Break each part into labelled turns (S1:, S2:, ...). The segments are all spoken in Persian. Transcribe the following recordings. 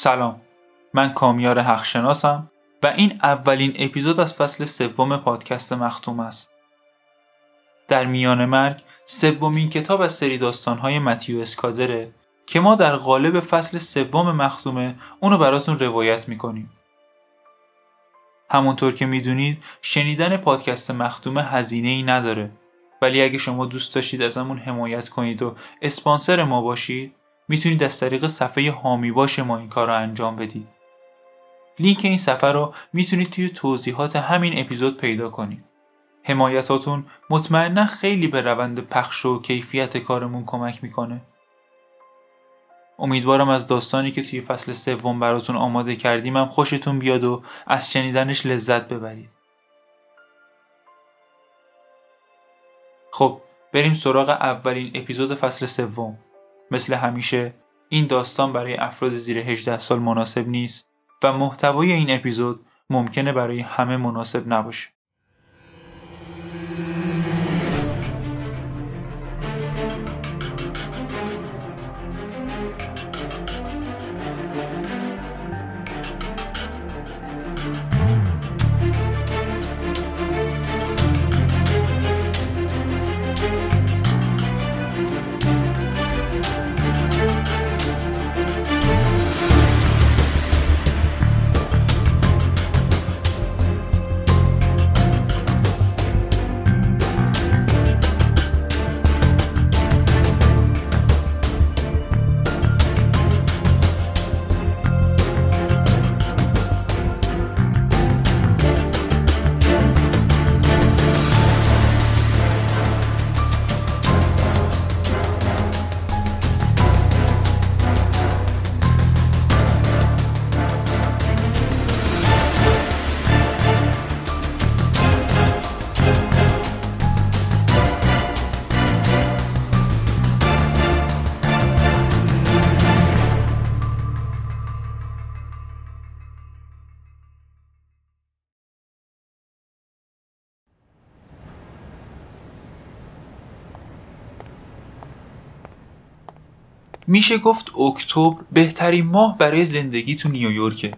S1: سلام. من کامیار حقشناسم و این اولین اپیزود از فصل سوم پادکست مختوم است. در میان مرگ سومین کتاب از سری داستانهای متیو اسکادره که ما در قالب فصل سوم مختومه اونو براتون روایت می‌کنیم. همونطور که می‌دونید شنیدن پادکست مختومه هزینه ای نداره. ولی اگه شما دوست داشتید ازمون حمایت کنید و اسپانسر ما باشید می‌تونید از طریق صفحه هامی باش ما این کار رو انجام بدید. لینک این صفحه رو می‌تونید توی توضیحات همین اپیزود پیدا کنید. حمایتاتون مطمئنا خیلی به روند پخش و کیفیت کارمون کمک می‌کنه. امیدوارم از داستانی که توی فصل سوم براتون آماده کردیم هم خوشتون بیاد و از شنیدنش لذت ببرید. خب بریم سراغ اولین اپیزود فصل سوم. مثل همیشه این داستان برای افراد زیر 18 سال مناسب نیست و محتوای این اپیزود ممکنه برای همه مناسب نباشه. میشه گفت اکتبر بهترین ماه برای زندگی تو نیویورکه.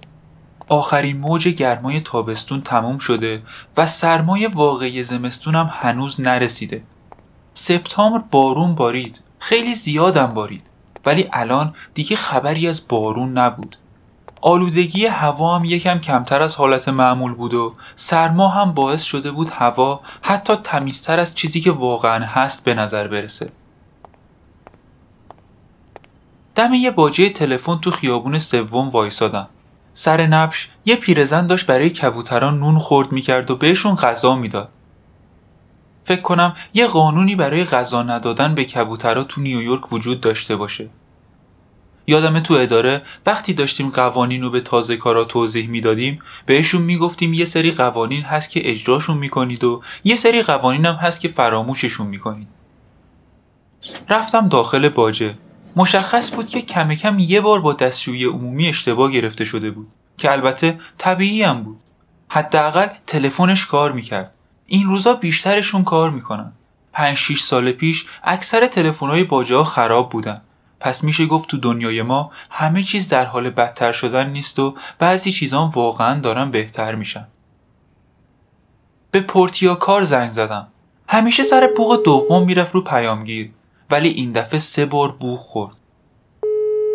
S1: آخرین موج گرمای تابستون تموم شده و سرمای واقعی زمستون هم هنوز نرسیده. سپتامبر بارون بارید. خیلی زیادم بارید. ولی الان دیگه خبری از بارون نبود. آلودگی هوا هم یکم کمتر از حالت معمول بود و سرما هم باعث شده بود هوا حتی تمیزتر از چیزی که واقعا هست به نظر برسه. دم یه باجه تلفن تو خیابون سوم وایسادم. سر نبش یه پیرزن داشت برای کبوتران نون خورد می‌کرد و بهشون غذا می‌داد. فکر کنم یه قانونی برای غذا ندادن به کبوترا تو نیویورک وجود داشته باشه. یادم تو اداره وقتی داشتیم قوانین رو به تازه کارا توضیح می‌دادیم بهشون می‌گفتیم یه سری قوانین هست که اجراشون می‌کنید و یه سری قوانین هم هست که فراموششون می‌کنید. رفتم داخل باجه. مشخص بود که کم کم یه بار با دستشویی عمومی اشتباه گرفته شده بود که البته طبیعی هم بود. حداقل تلفنش کار می‌کرد. این روزا بیشترشون کار می‌کنن. 5 6 سال پیش اکثر تلفن‌های باجه ها خراب بودن. پس میشه گفت تو دنیای ما همه چیز در حال بدتر شدن نیست و بعضی چیزان واقعا دارن بهتر میشن. به پورتیا کار زنگ زدم. همیشه سر بوق دوم می‌رفت رو پیامگیر. ولی این دفعه سه بار بوخ خورد.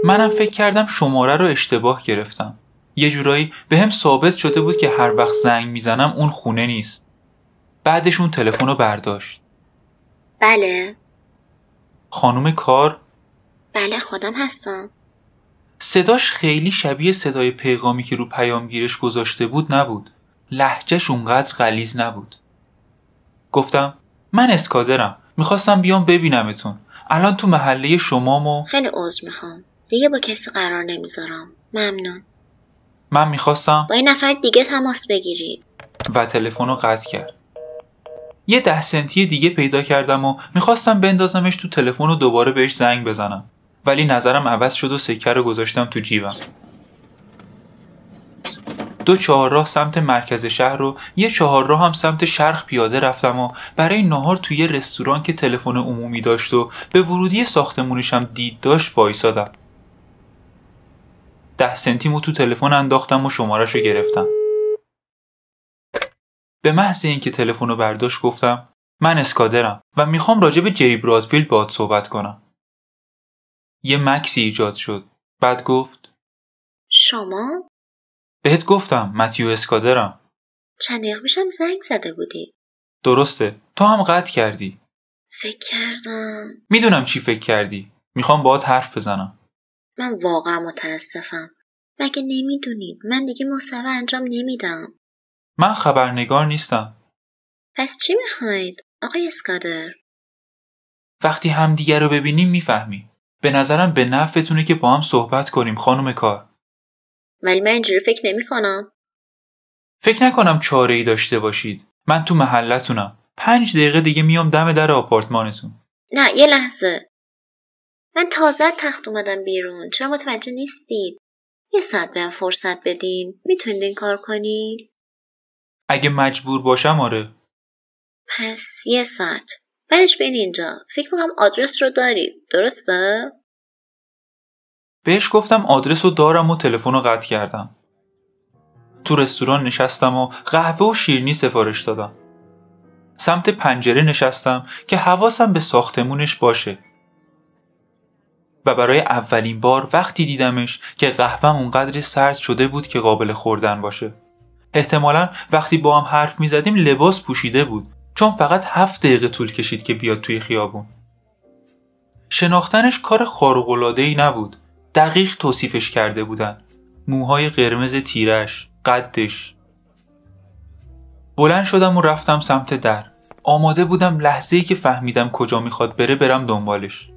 S1: منم فکر کردم شماره رو اشتباه گرفتم. یه جورایی به هم ثابت شده بود که هر وقت زنگ می‌زنم اون خونه نیست. بعدش اون تلفن رو برداشت.
S2: بله.
S1: خانم کار؟
S2: بله خودم هستم.
S1: صداش خیلی شبیه صدای پیغامی که رو پیامگیرش گذاشته بود نبود. لحجهش اونقدر غلیز نبود. گفتم من اسکادرم. می‌خواستم بیام ببینمتون. الان تو محله شمامو
S2: خیلی عذر می‌خوام. دیگه با کسی قرار نمی‌ذارم. ممنون.
S1: من می‌خواستم
S2: با این نفر دیگه تماس بگیرید.
S1: و تلفن رو قطع کرد. یه ده سنتی دیگه پیدا کردم و می‌خواستم بندازمش تو تلفن و دوباره بهش زنگ بزنم. ولی نظرم عوض شد و سکه رو گذاشتم تو جیبم. دو چهارراه سمت مرکز شهر رو یه چهارراه هم سمت شرق پیاده رفتم و برای نهار توی رستوران که تلفن عمومی داشت و به ورودی ساختمونش هم دید داشت وایسادم. ده سنتیمو تو تلفن انداختم و شمارش رو گرفتم. به محض اینکه تلفن رو برداشت گفتم من اسکادرم و می‌خوام راجع به جری برادفیلد باهات صحبت کنم. یه مکسی ایجاد شد. بعد گفت
S2: شما؟
S1: بهت گفتم متیو اسکادرم.
S2: چند دقیقه پیشم زنگ زده بودی.
S1: درسته. تو هم قطع کردی.
S2: فکر کردم.
S1: می‌دونم چی فکر کردی. می‌خوام باهات حرف بزنم.
S2: من واقعا متاسفم. مگه نمی‌دونید من دیگه مصاحبه انجام نمیدم.
S1: من خبرنگار نیستم.
S2: پس چی می‌خواید؟ آقای اسکادر.
S1: وقتی همدیگه رو ببینیم می‌فهمی. به نظرم به نفعتونه که با هم صحبت کنیم خانم کار.
S2: ولی من اینجوری فکر نمی کنم
S1: فکر نکنم چاره ای داشته باشید. من تو محلتونم. پنج دقیقه دیگه میام دم در آپارتمانتون.
S2: نه یه لحظه. من تازه از تخت اومدم بیرون. چرا متوجه نیستید یه ساعت بهم فرصت بدین. می‌تونید این کار کنید
S1: اگه مجبور باشم آره.
S2: پس یه ساعت. برش بین اینجا. فکر می‌کنم آدرس رو دارید. درسته؟
S1: بهش گفتم آدرس رو دارم و تلفن رو قطع کردم. تو رستوران نشستم و قهوه و شیرنی سفارش دادم. سمت پنجره نشستم که حواسم به ساختمونش باشه. و برای اولین بار وقتی دیدمش که قهوهم اونقدر سرد شده بود که قابل خوردن باشه. احتمالا وقتی با هم حرف می زدیم لباس پوشیده بود چون فقط هفت دقیقه طول کشید که بیاد توی خیابون. شناختنش کار ای نبود. دقیق توصیفش کرده بودن. موهای قرمز تیرش قدش. بلند شدم و رفتم سمت در. آماده بودم لحظه ای که فهمیدم کجا می‌خواد بره برم دنبالش.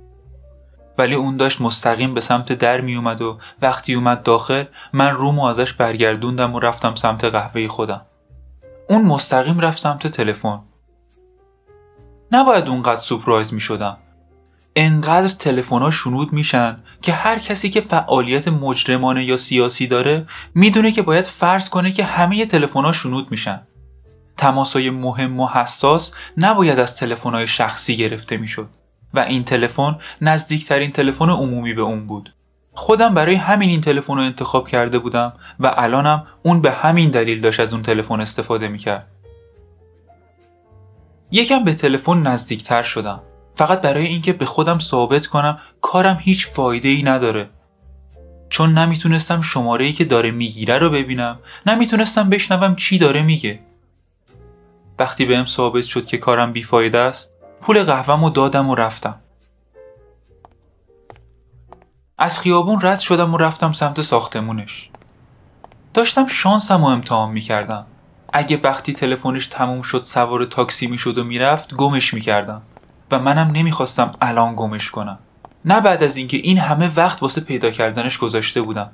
S1: ولی اون داشت مستقیم به سمت در می اومد و وقتی اومد داخل من رومو ازش برگردوندم و رفتم سمت قهوه خودم. اون مستقیم رفت سمت تلفن. نباید اونقدر سپرایز می شدم انقدر تلفن شنود میشن که هر کسی که فعالیت مجرمانه یا سیاسی داره می‌دونه که باید فرض کنه که همه تلفن شنود میشن. تماسای مهم و حساس نباید از تلفن شخصی گرفته می‌شد و این تلفن نزدیکترین تلفن عمومی به اون بود. خودم برای همین این تلفن رو انتخاب کرده بودم و الانم اون به همین دلیل داشت از اون تلفن استفاده می‌کرد. یکم به تلفن نزدیکتر شدم. فقط برای اینکه به خودم ثابت کنم کارم هیچ فایده ای نداره. چون نمی‌تونستم شماره ای که داره می‌گیره رو ببینم نمی‌تونستم بشنوم چی داره میگه. وقتی بهم ثابت شد که کارم بیفایده است پول قهوهم و دادم و رفتم. از خیابون رد شدم و رفتم سمت ساختمونش. داشتم شانسم و امتحان می‌کردم. اگه وقتی تلفنش تموم شد سوار تاکسی می‌شد و می‌رفت گمش می‌کردم. و منم نمی‌خواستم الان گمش کنم. نه بعد از اینکه این همه وقت واسه پیدا کردنش گذاشته بودم.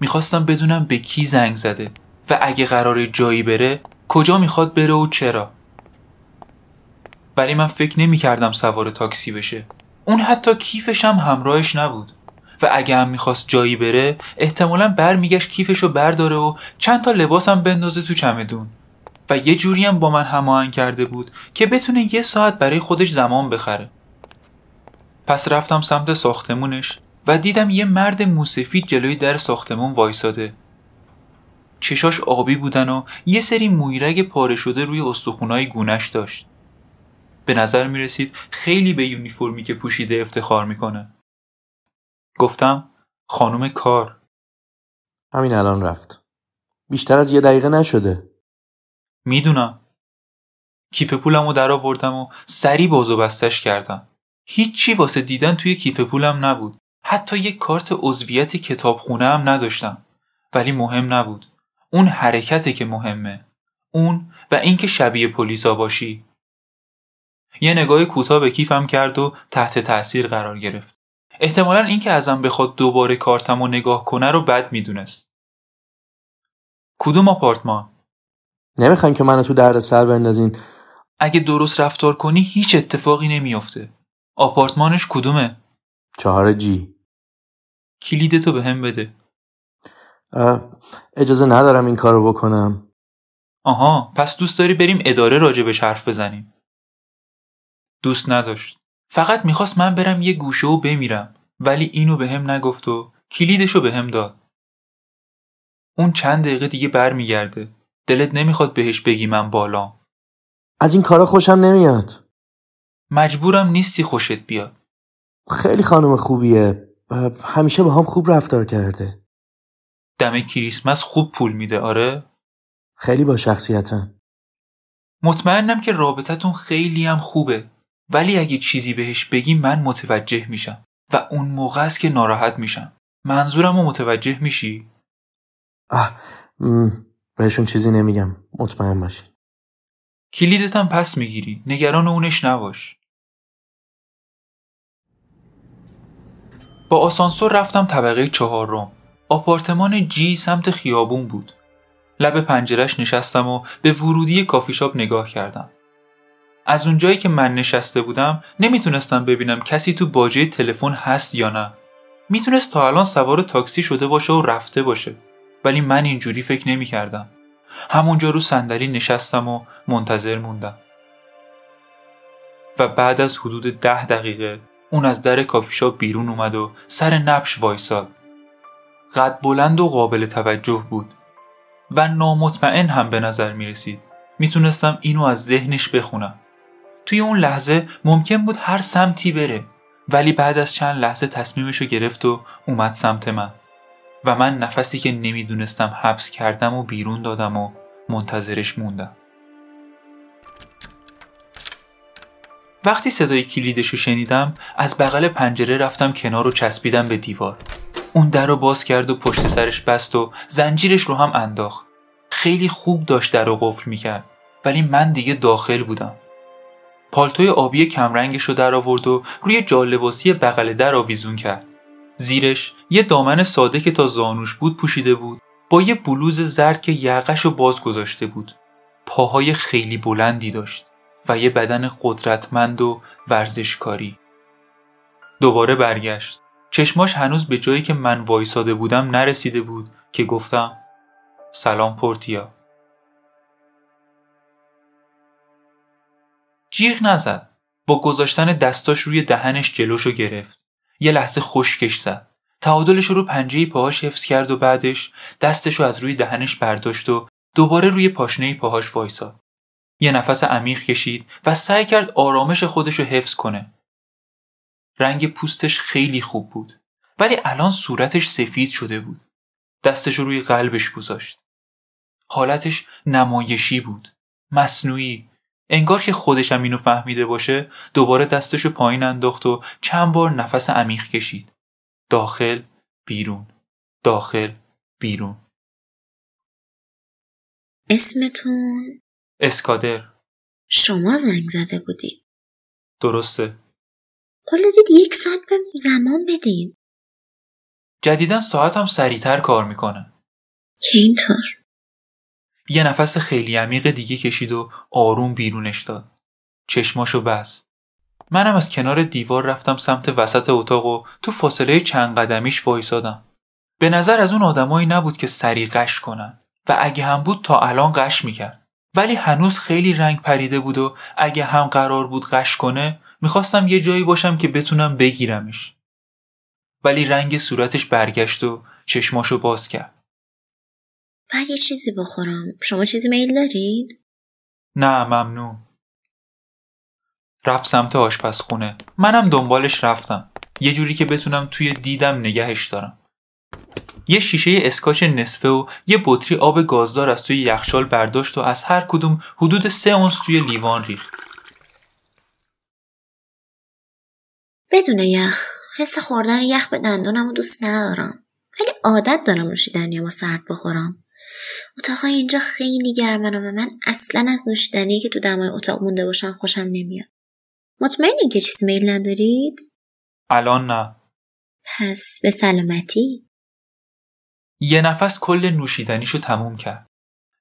S1: می‌خواستم بدونم به کی زنگ زده و اگه قرار جایی بره کجا می‌خواد بره و چرا. ولی من فکر نمی کردم سوار تاکسی بشه. اون حتی کیفش هم همراهش نبود. و اگه هم می‌خواست جایی بره احتمالا برمیگشت کیفش رو برداره و چند تا لباسم بندازه تو چمدون. و یه جوری هم با من هماهنگ کرده بود که بتونه یه ساعت برای خودش زمان بخره پس رفتم سمت ساختمونش و دیدم یه مرد موسفید جلوی در ساختمون وایساده چشاش آبی بودن و یه سری مویرگ پاره شده روی استخونای گونش داشت به نظر می رسید خیلی به یونیفرمی که پوشیده افتخار می‌کنه. گفتم خانم کار
S3: همین الان رفت. بیشتر از یه دقیقه نشده.
S1: می‌دونم. کیف پولم رو در آوردم و سری باز و بستش کردم. هیچی واسه دیدن توی کیف پولم نبود. حتی یک کارت عضویت کتابخونه هم نداشتم. ولی مهم نبود. اون حرکته که مهمه. اون و اینکه شبیه پلیسا باشی یه نگاه کوتاه به کیفم کرد و تحت تاثیر قرار گرفت. احتمالا اینکه ازم بخواد دوباره کارتم رو نگاه کنه رو بد می‌دونست. کدوم آپارتمان؟
S3: نمی‌خواین که منو تو درد سر بندازین
S1: اگه درست رفتار کنی هیچ اتفاقی نمیافته. آپارتمانش کدومه؟
S3: چهار جی
S1: کلید تو به هم بده.
S3: اجازه ندارم این کارو بکنم.
S1: آها پس دوست داری بریم اداره راجبش حرف بزنیم. دوست نداشت فقط می‌خواست من برم یه گوشه و بمیرم ولی اینو به هم نگفت و کلیدشو به هم داد اون چند دقیقه دیگه برمیگرده دلت نمی‌خواد بهش بگی من بالام
S3: از این کارا خوشم نمیاد.
S1: مجبورم نیستی خوشت بیاد.
S3: خیلی خانم خوبیه. همیشه با هم خوب رفتار کرده.
S1: دم کریسمس خوب پول میده آره؟
S3: خیلی با شخصیتن.
S1: مطمئنم که رابطتون خیلی هم خوبه. ولی اگه چیزی بهش بگی من متوجه میشم. و اون موقع است که ناراحت میشم. منظورم رو متوجه میشی؟
S3: آه بهشون چیزی نمیگم. مطمئن باشی
S1: کلیدتم پس می‌گیری. نگران اونش نباش. با آسانسور رفتم طبقه چهارم آپارتمان جی سمت خیابون بود. لب پنجرش نشستم و به ورودی کافی شاپ نگاه کردم. از اونجایی که من نشسته بودم نمی‌تونستم ببینم کسی تو باجه تلفن هست یا نه. می‌تونست تا الان سوار تاکسی شده باشه و رفته باشه. ولی من اینجوری فکر نمی‌کردم. همونجا رو صندلی نشستم و منتظر موندم. و بعد از حدود ده دقیقه اون از در کافی بیرون اومد و سر نبش وایساد. قد بلند و قابل توجه بود و نامطمئن هم به نظر می رسید می‌تونستم اینو از ذهنش بخونم. توی اون لحظه ممکن بود هر سمتی بره ولی بعد از چند لحظه تصمیمش رو گرفت و اومد سمت من. و من نفسی که نمی‌دونستم حبس کردم و بیرون دادم و منتظرش موندم. وقتی صدای کلیدش رو شنیدم از بغل پنجره رفتم کنار و چسبیدم به دیوار. اون در رو باز کرد و پشت سرش بست و زنجیرش رو هم انداخت. خیلی خوب داشت در رو قفل می‌کرد ولی من دیگه داخل بودم. پالتوی آبی کمرنگش رو در آورد و روی جالباسی بغل در آویزون کرد. زیرش یه دامن ساده که تا زانوش بود پوشیده بود. با یه بلوز زرد که یقش رو باز گذاشته بود. پاهای خیلی بلندی داشت و یه بدن قدرتمند و ورزشکاری. دوباره برگشت. چشماش هنوز به جایی که من وایساده بودم نرسیده بود که گفتم سلام پورتیا. جیغ نزد. با گذاشتن دستاش روی دهنش جلوشو گرفت. یه لحظه خشکش زد. تعادلش رو پنجه پاهاش حفظ کرد و بعدش دستش رو از روی دهنش برداشت و دوباره روی پاشنه پاهاش وایساد. یه نفس عمیق کشید و سعی کرد آرامش خودش رو حفظ کنه. رنگ پوستش خیلی خوب بود ولی الان صورتش سفید شده بود. دستش روی قلبش گذاشت. حالتش نمایشی بود. مصنوعی انگار که خودشم اینو فهمیده باشه دوباره دستشو پایین انداخت و چند بار نفس عمیق کشید. داخل بیرون. داخل بیرون.
S2: اسمتون؟
S1: اسکادر.
S2: شما زنگ زده بودید.
S1: درسته.
S2: کل دید یک ساعت به زمان بدین.
S1: جدیدا ساعتم سریعتر کار می‌کنه.
S2: که اینطور.
S1: یه نفس خیلی عمیق دیگه کشید و آروم بیرونش داد. چشماشو بست. منم از کنار دیوار رفتم سمت وسط اتاق و تو فاصله چند قدمیش وایسادم. به نظر از اون آدمایی نبود که سریع قش کنن و اگه هم بود تا الان قش می‌کرد. ولی هنوز خیلی رنگ پریده بود و اگه هم قرار بود قش کنه می‌خواستم یه جایی باشم که بتونم بگیرمش. ولی رنگ صورتش برگشت و چشماشو باز کرد.
S2: بعد یه چیزی بخورم. شما چیزی میل دارید؟
S1: نه ممنون. رفت سمت آشپزخونه. منم دنبالش رفتم. یه جوری که بتونم توی دیدم نگهش دارم. یه شیشه اسکاچ نصفه و یه بطری آب گازدار از توی یخچال برداشت و از هر کدوم حدود سه اونس توی لیوان ریخت.
S2: بدون یخ. حس خوردن یخ به دندونم دوست ندارم. ولی عادت دارم نوشیدنی با سرد بخورم. اتاق اینجا خیلی گرمن و من اصلا از نوشیدنی که تو دمای اتاق مونده باشن خوشم نمیاد. مطمئنین که چیزی میل ندارید؟
S1: الان نه.
S2: پس به سلامتی.
S1: یه نفس کل نوشیدنیشو تموم کرد.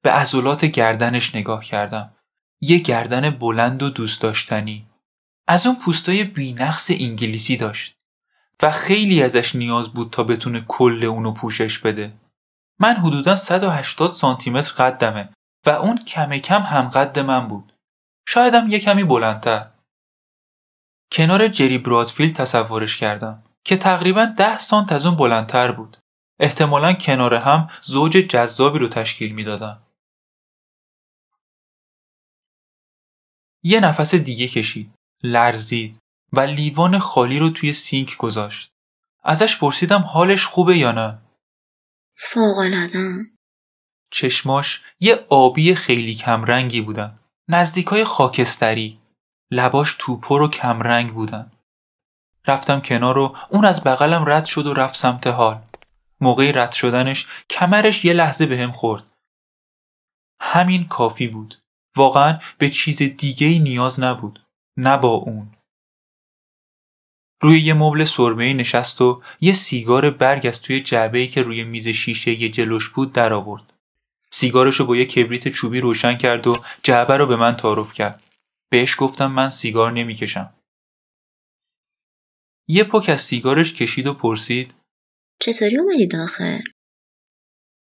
S1: به عضلات گردنش نگاه کردم. یه گردن بلند و دوست داشتنی. از اون پوستای بینقص انگلیسی داشت. و خیلی ازش نیاز بود تا بتونه کل اونو پوشش بده. من حدودا 180 سانتی متر قدمه و اون کم کم هم قد من بود شایدم یه کمی بلندتر کنار جری برادفیلد تصورش کردم که تقریبا ده سانت از اون بلندتر بود احتمالا کنار هم زوج جذابی رو تشکیل می‌دادن. یه نفس دیگه کشید. لرزید و لیوان خالی رو توی سینک گذاشت. ازش پرسیدم حالش خوبه یا نه؟
S2: فوقالعاده
S1: چشماش یه آبی خیلی کمرنگی بودن. نزدیکای خاکستری. لباش توپر و کمرنگ بودن. رفتم کنار و اون از بغلم رد شد و رفت سمت حال. موقع رد شدنش کمرش یه لحظه به هم خورد. همین کافی بود. واقعا به چیز دیگه نیاز نبود. نه با اون. روی یه مبل سرمه نشست و یه سیگار برگ از توی جعبه که روی میز شیشه یه جلوش بود در آورد. سیگارش رو با یه کبریت چوبی روشن کرد و جعبه رو به من تعارف کرد. بهش گفتم من سیگار نمی‌کشم. یه پک از سیگارش کشید و پرسید
S2: چطوری اومدی داخل؟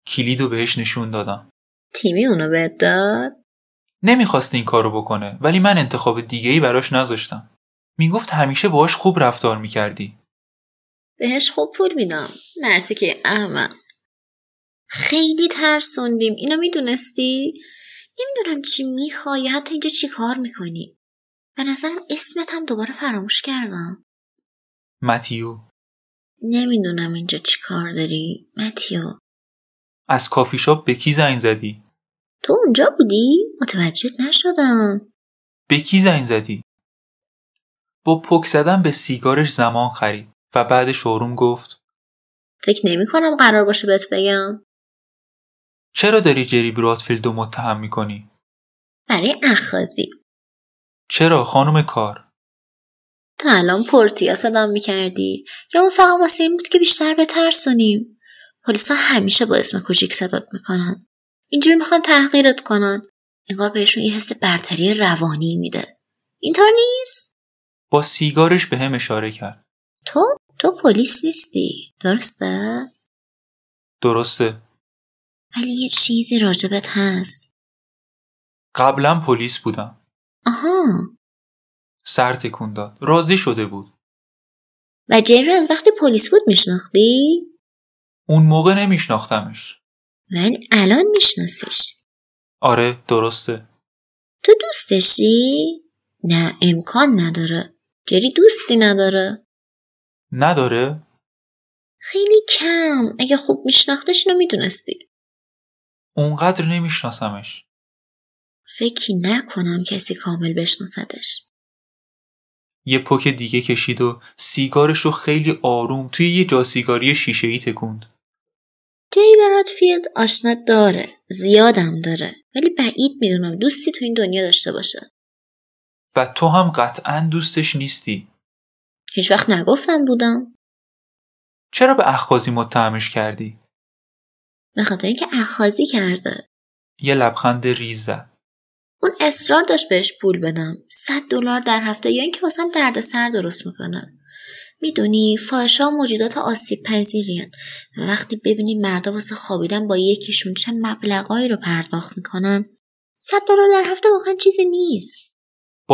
S1: کلید و بهش نشون دادم.
S2: تیمی اونو بهت داد؟
S1: نمی‌خواست این کارو بکنه ولی من انتخاب دیگه ای براش نذاشتم. می‌گفت همیشه باهاش خوب رفتار می‌کردی.
S2: بهش خوب پول میدم مرسی که احمق خیلی ترسوندیم اینو می‌دونستی؟ نمی‌دونم چی می‌خوای یا حتی اینجا چی کار می‌کنی به نظرم اسمت هم دوباره فراموش کردم
S1: متیو
S2: نمی‌دونم اینجا چی کار داری متیو
S1: از کافی شاپ به کی زنگ زدی؟
S2: تو اونجا بودی؟ متوجه نشدم
S1: به کی زنگ زدی؟ با پک زدن به سیگارش زمان خرید و بعد شوروم گفت
S2: فکر نمی کنم قرار باشه بهت بگم.
S1: چرا داری جری برادفیلد رو متهم می‌کنی؟
S2: برای اخازی
S1: چرا خانم کار؟
S2: تا الان پورتیا صدام می‌کردی. یا اون فقط واسه این بود که بیشتر بترسونیم. پلیسا همیشه با اسم کوچیک صدات می‌کنن. اینجوری می‌خوان تحقیرت کنن. انگار بهشون یه حس برتری روانی میده. اینطور نیست؟
S1: با سیگارش به هم اشاره کرد.
S2: تو؟ تو پلیس نیستی. درسته؟
S1: درسته.
S2: ولی یه چیزی راجبت هست.
S1: قبلا پلیس بودم.
S2: آها.
S1: سر تکون داد. راضی شده بود.
S2: و جری از وقتی پلیس بود میشناختی؟
S1: اون موقع نمیشناختمش.
S2: ولی الان میشناسیش.
S1: آره درسته.
S2: تو دوست داشتی نه امکان نداره. جری دوستی نداره؟
S1: نداره.
S2: خیلی کم. اگه خوب میشناختش اینو می‌دونستی.
S1: اونقدر نمیشناسمش.
S2: فکری نکنم کسی کامل بشناسدش.
S1: یه پک دیگه کشید و سیگارش رو خیلی آروم توی یه جاسیگاری شیشه ای تکوند.
S2: جری برادفیلد آشنا داره. زیادم داره. ولی بعید می‌دونم دوستی تو این دنیا داشته باشه.
S1: و تو هم قطعا دوستش نیستی.
S2: هیچ وقت نگفتم بودم.
S1: چرا به اخخازی متهمش کردی؟
S2: به خاطر اینکه اخازی کرده.
S1: یه لبخند ریز زد.
S2: اون اصرار داشت بهش پول بدم. صد دلار در هفته یا اینکه واسم درد سر درست می‌کنه. می‌دونی فاحشا موجودات آسیب پذیرین و وقتی ببینی مردا واسه خوابیدن با یکیشون چه مبلغایی رو پرداخت می‌کنن. صد دلار در هفته واقعا چیزی نیست.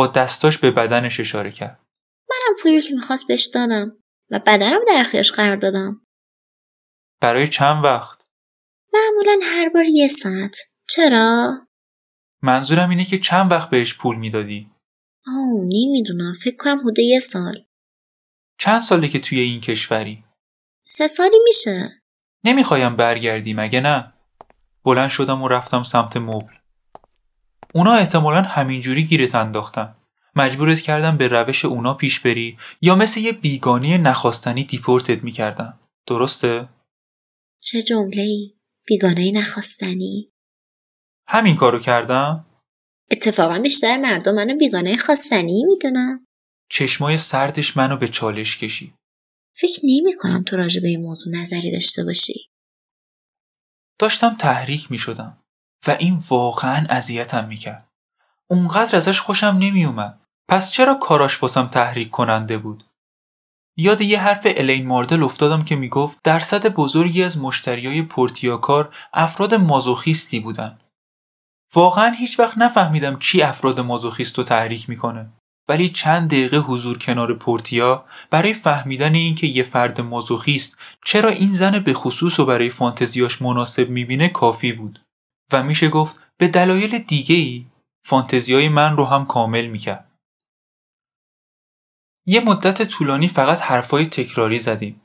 S1: با دستاش به بدنش اشاره کرد.
S2: منم پولی رو که می‌خواست بهش دادم و بدنم در اختیارش قرار دادم.
S1: برای چند وقت؟
S2: معمولا هر بار یه ساعت. چرا؟
S1: منظورم اینه که چند وقت بهش پول می‌دادی؟
S2: آه نمی‌دونم. فکر کنم حدود یه سال.
S1: چند ساله که توی این کشوری؟
S2: سه سالی میشه.
S1: نمی‌خوایم برگردی مگه نه. بلند شدم و رفتم سمت مبل. اونا احتمالا همینجوری گیرت انداختن. مجبورت کردم به روش اونا پیش بری یا مثل یه بیگانی نخواستنی دیپورتت می‌کردن. درسته؟
S2: چه جمله ای بیگانه نخواستنی؟
S1: همین کارو کردم؟
S2: اتفاقا بیشتر مردم منو بیگانه خواستنی می‌دونم
S1: چشمای سردش منو به چالش کشید.
S2: فکر نمی کنم تو راجع به این موضوع نظری داشته باشی.
S1: داشتم تحریک می شدم و این واقعا اذیتم می کرد. اونقدر ازش خوشم نمی اومد. پس چرا کاراش واسم تحریک کننده بود؟ یاد یه حرف الین ماردل افتادم که می‌گفت درصد بزرگی از مشتریای پورتیاکار افراد مازوخیستی بودن. واقعا هیچ وقت نفهمیدم چی افراد مازوخیست رو تحریک می‌کنه ولی چند دقیقه حضور کنار پورتیا برای فهمیدن اینکه یه فرد مازوخیست چرا این زن به خصوص و برای فانتزیاش مناسب می‌بینه کافی بود و میشه گفت به دلایل دیگه ای فانتزیای من رو هم کامل می‌کرد. یه مدت طولانی فقط حرفای تکراری زدیم.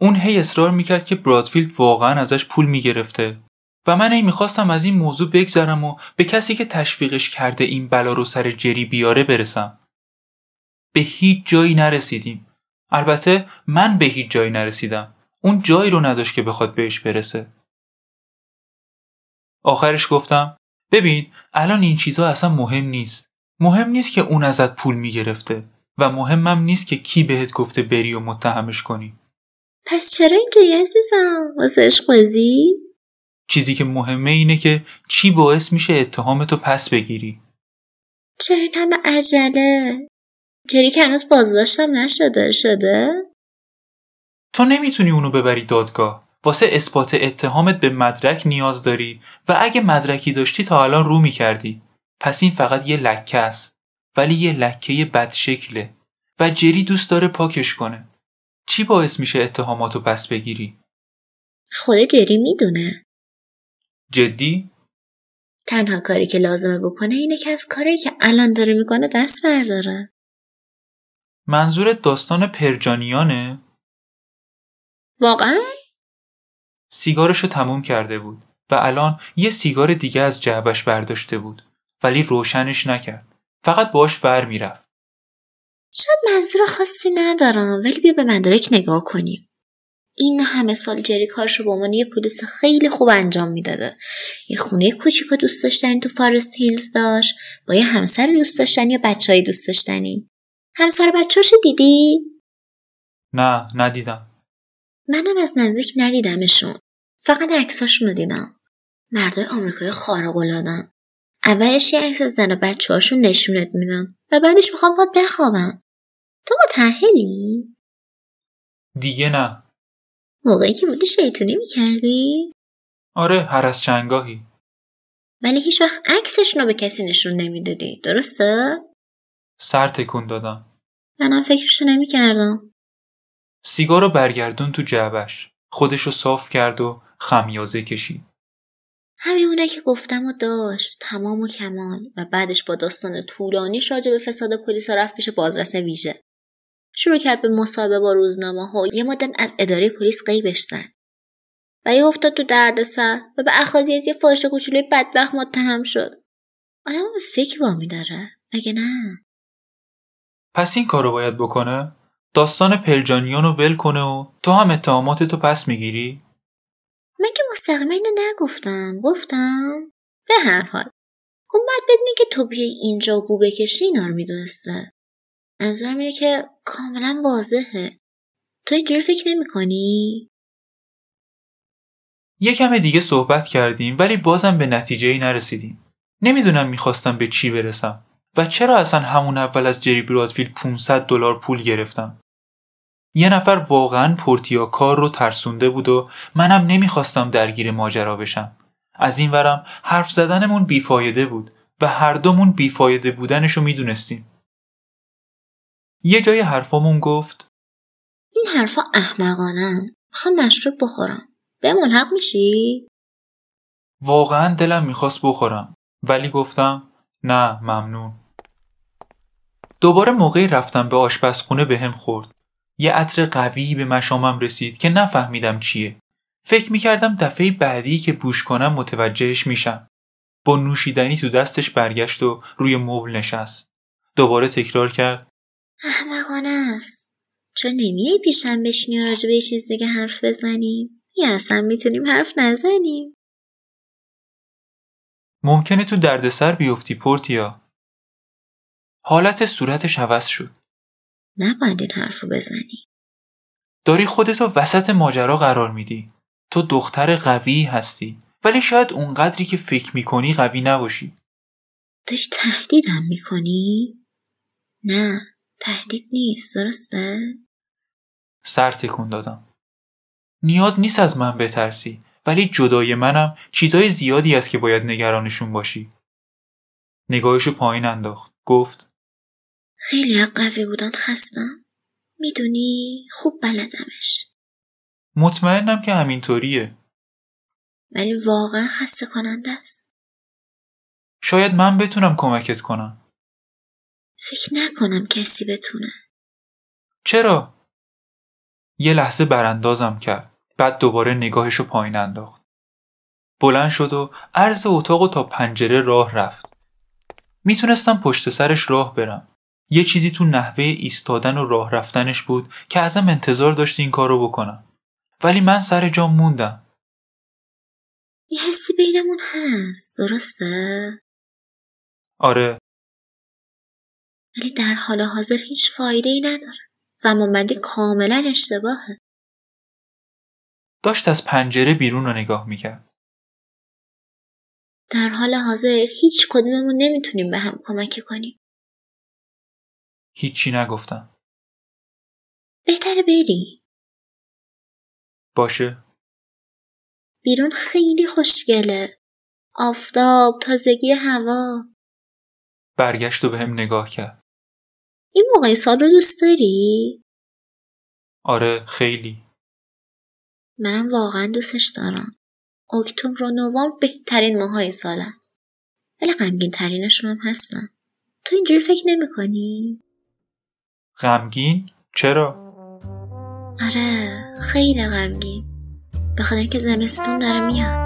S1: اون هی اصرار می‌کرد که برادفیلد واقعا ازش پول می‌گرفته و من ای می‌خواستم از این موضوع بگذرم و به کسی که تشویقش کرده این بلا رو سر جری بیاره برسم. به هیچ جایی نرسیدیم. البته من به هیچ جایی نرسیدم. اون جایی رو نداشت که بخواد بهش برسه. آخرش گفتم ببین الان این چیزها اصلا مهم نیست. مهم نیست که اون ازت پول می‌گرفته و مهمم نیست که کی بهت گفته بری و متهمش کنی.
S2: پس چرا اینجایی عزیزم؟ واسه بازی؟
S1: چیزی که مهمه اینه که چی باعث میشه اتهامتو پس بگیری.
S2: چرا این همه عجله؟ جری که هنوز بازداشتم نشده شده؟
S1: تو نمی‌تونی اونو ببری دادگاه. واسه اثبات اتهامت به مدرک نیاز داری و اگه مدرکی داشتی تا الان رو می‌کردی. پس این فقط یه لکه است. ولی یه لکه بد شکله و جری دوست داره پاکش کنه. چی باعث میشه اتهاماتو پس بگیری؟
S2: خود جری می‌دونه.
S1: جدی؟
S2: تنها کاری که لازمه بکنه اینه که از کاری که الان داره می‌کنه دست برداره.
S1: منظور داستان پرجانیانه؟
S2: واقعا؟
S1: سیگارشو تموم کرده بود و الان یه سیگار دیگه از جعبش برداشته بود ولی روشنش نکرد. فقط باش ور می‌رفت.
S2: شاید منظور خاصی ندارم ولی بیا به مدارک نگاه کنیم. این همه سال جری کارش رو به عنوان یه پلیس خیلی خوب انجام می‌داده یه خونه کوچیک و دوست داشتنی تو فارست هیلز داشت با یه همسر دوست داشتنی یا بچه های دوست داشتنی همسر بچه‌هاشو دیدی
S1: نه ندیدم
S2: منم از نزدیک ندیدمشون. فقط عکساشون رو دیدم. مردای آمریکای خارق العاده‌ان اولش یه عکس زن و بچه هاشون نشونت میدن و بعدش می‌خوام باید بخوابن تو متحلی؟
S1: دیگه نه.
S2: موقعی که بودی شیطونی می‌کردی؟
S1: آره هر از چنگاهی.
S2: ولی هیچ وقت عکسشون رو به کسی نشون نمی‌دادی. درسته؟
S1: سر تکون دادم.
S2: منم فکرشو نمی‌کردم.
S1: سیگار رو برگردون تو جعبش. خودشو صاف کرد و خمیازه کشید.
S2: همین که گفتم و داشت تمام و کمال. و بعدش با داستان طولانی راجع به فساد پلیس رفت پیش بازرس ویژه. شروع کرد به مصاحبه با روزنامه ها یه مدت از اداره پلیس قیبش زد. و یه افتاد تو دردسر و به اخاذی از یه فاحشه کوچولوی بدبخت متهم شد. آدم به فکر وامی داره مگه نه؟
S1: پس این کارو باید بکنه؟ داستان پرجانیان رو ول کنه و تو هم اتهاماتتو پس می‌گیری؟
S2: من که مستقیما اینو نگفتم؟ گفتم به هر حال. اون بعد بدونی که تو بیای اینجا و بو بکشی اینا رو می‌دونسته. منظورم اینه که کاملا واضحه. تو اینجوری فکر نمی کنی؟
S1: یه کم دیگه صحبت کردیم ولی بازم به نتیجه ای نرسیدیم. نمی‌دونم می‌خواستم به چی برسم و چرا اصلا همون اول از جری برادفیلد 500 دلار پول گرفتم؟ یه نفر واقعا پورتیا کار رو ترسونده بود و منم نمی‌خواستم درگیر ماجرا بشم. از این ورم حرف زدنمون بیفایده بود و هر دومون بیفایده بودنشو می‌دونستیم. یه جای حرفامون گفت
S2: این حرفا احمقانن. می‌خوام مشروب بخورم. به ملحق میشی؟
S1: واقعا دلم می‌خواست بخورم ولی گفتم نه ممنون. دوباره موقعی رفتم به آشپزخونه به هم خورد. یه عطر قوی به مشامم رسید که نفهمیدم چیه. فکر می‌کردم دفعه بعدی که بوش کنم متوجهش میشم. با نوشیدنی تو دستش برگشت و روی مبل نشست. دوباره تکرار کرد.
S2: احمقانه است. چرا نمیای پیشم بشینی و راجع به چیز دیگه حرف بزنیم؟ یا اصلا می‌تونیم حرف نزنیم؟
S1: ممکنه تو دردسر بیفتی پورتیا. حالت صورتش عوض شد.
S2: نباید این حرفو بزنی.
S1: داری خودتو وسط ماجرا قرار میدی. تو دختر قوی هستی ولی شاید اونقدری که فکر می‌کنی قوی نباشی.
S2: داری تهدیدم می‌کنی؟ نه تهدید نیست درسته؟
S1: سر تکون دادم. نیاز نیست از من بترسی ولی جدای منم چیزای زیادی است که باید نگرانشون باشی. نگاهشو پایین انداخت. گفت
S2: خیلی قوی بودن خستم. می‌دونی؟ خوب بلدمش.
S1: مطمئنم که همینطوریه.
S2: ولی واقعا خسته کننده است.
S1: شاید من بتونم کمکت کنم.
S2: فکر نکنم کسی بتونه.
S1: چرا؟ یه لحظه براندازم کرد. بعد دوباره نگاهشو پایین انداخت. بلند شد و عرض اتاق و تا پنجره راه رفت. می‌تونستم پشت سرش راه برم. یه چیزی تو نحوه ایستادن و راه رفتنش بود که ازم انتظار داشت این کارو بکنم. ولی من سر جام موندم.
S2: یه حسی بینمون هست درسته؟
S1: آره.
S2: ولی در حال حاضر هیچ فایده ای نداره. زمانبندی کاملا اشتباهه.
S1: داشت از پنجره بیرون رو نگاه می‌کرد.
S2: در حال حاضر هیچ کدوممون نمی‌تونیم به هم کمکی کنیم.
S1: هیچی نگفتم.
S2: بهتره بری.
S1: باشه.
S2: بیرون خیلی خوشگله. آفتاب تازگی هوا.
S1: برگشت و به هم نگاه کرد.
S2: این موقع سال رو دوست داری؟
S1: آره خیلی.
S2: منم واقعا دوستش دارم. اکتبر و نوامبر بهترین ماهای سالن ولی غمگین ترینشون هم هستن. تو اینجوری فکر نمی کنی؟
S1: غمگین؟ چرا؟
S2: آره خیلی غمگین به خاطر اینکه زمستون داره میاد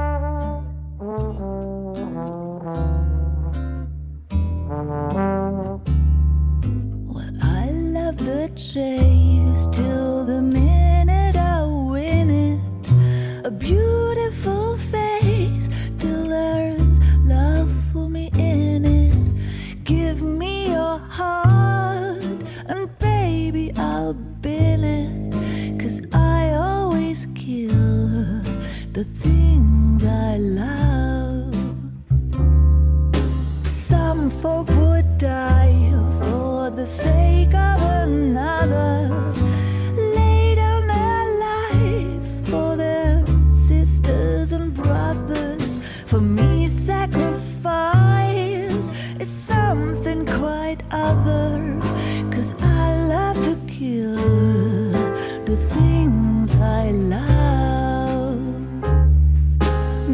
S4: love.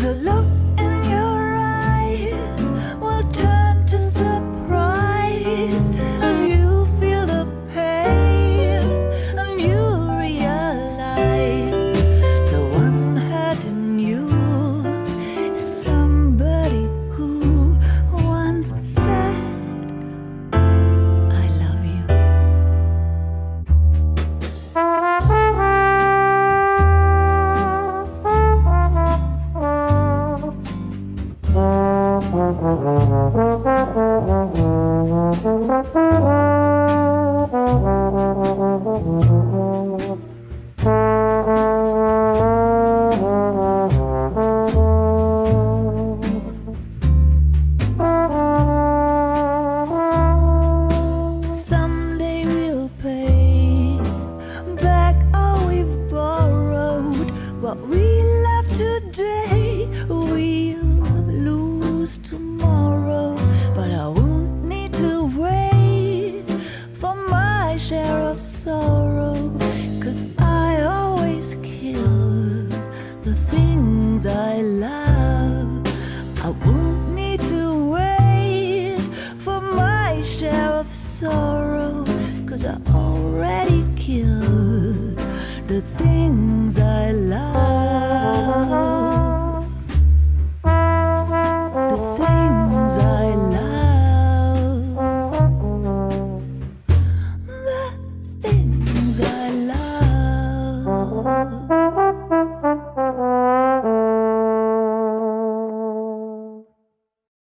S4: The look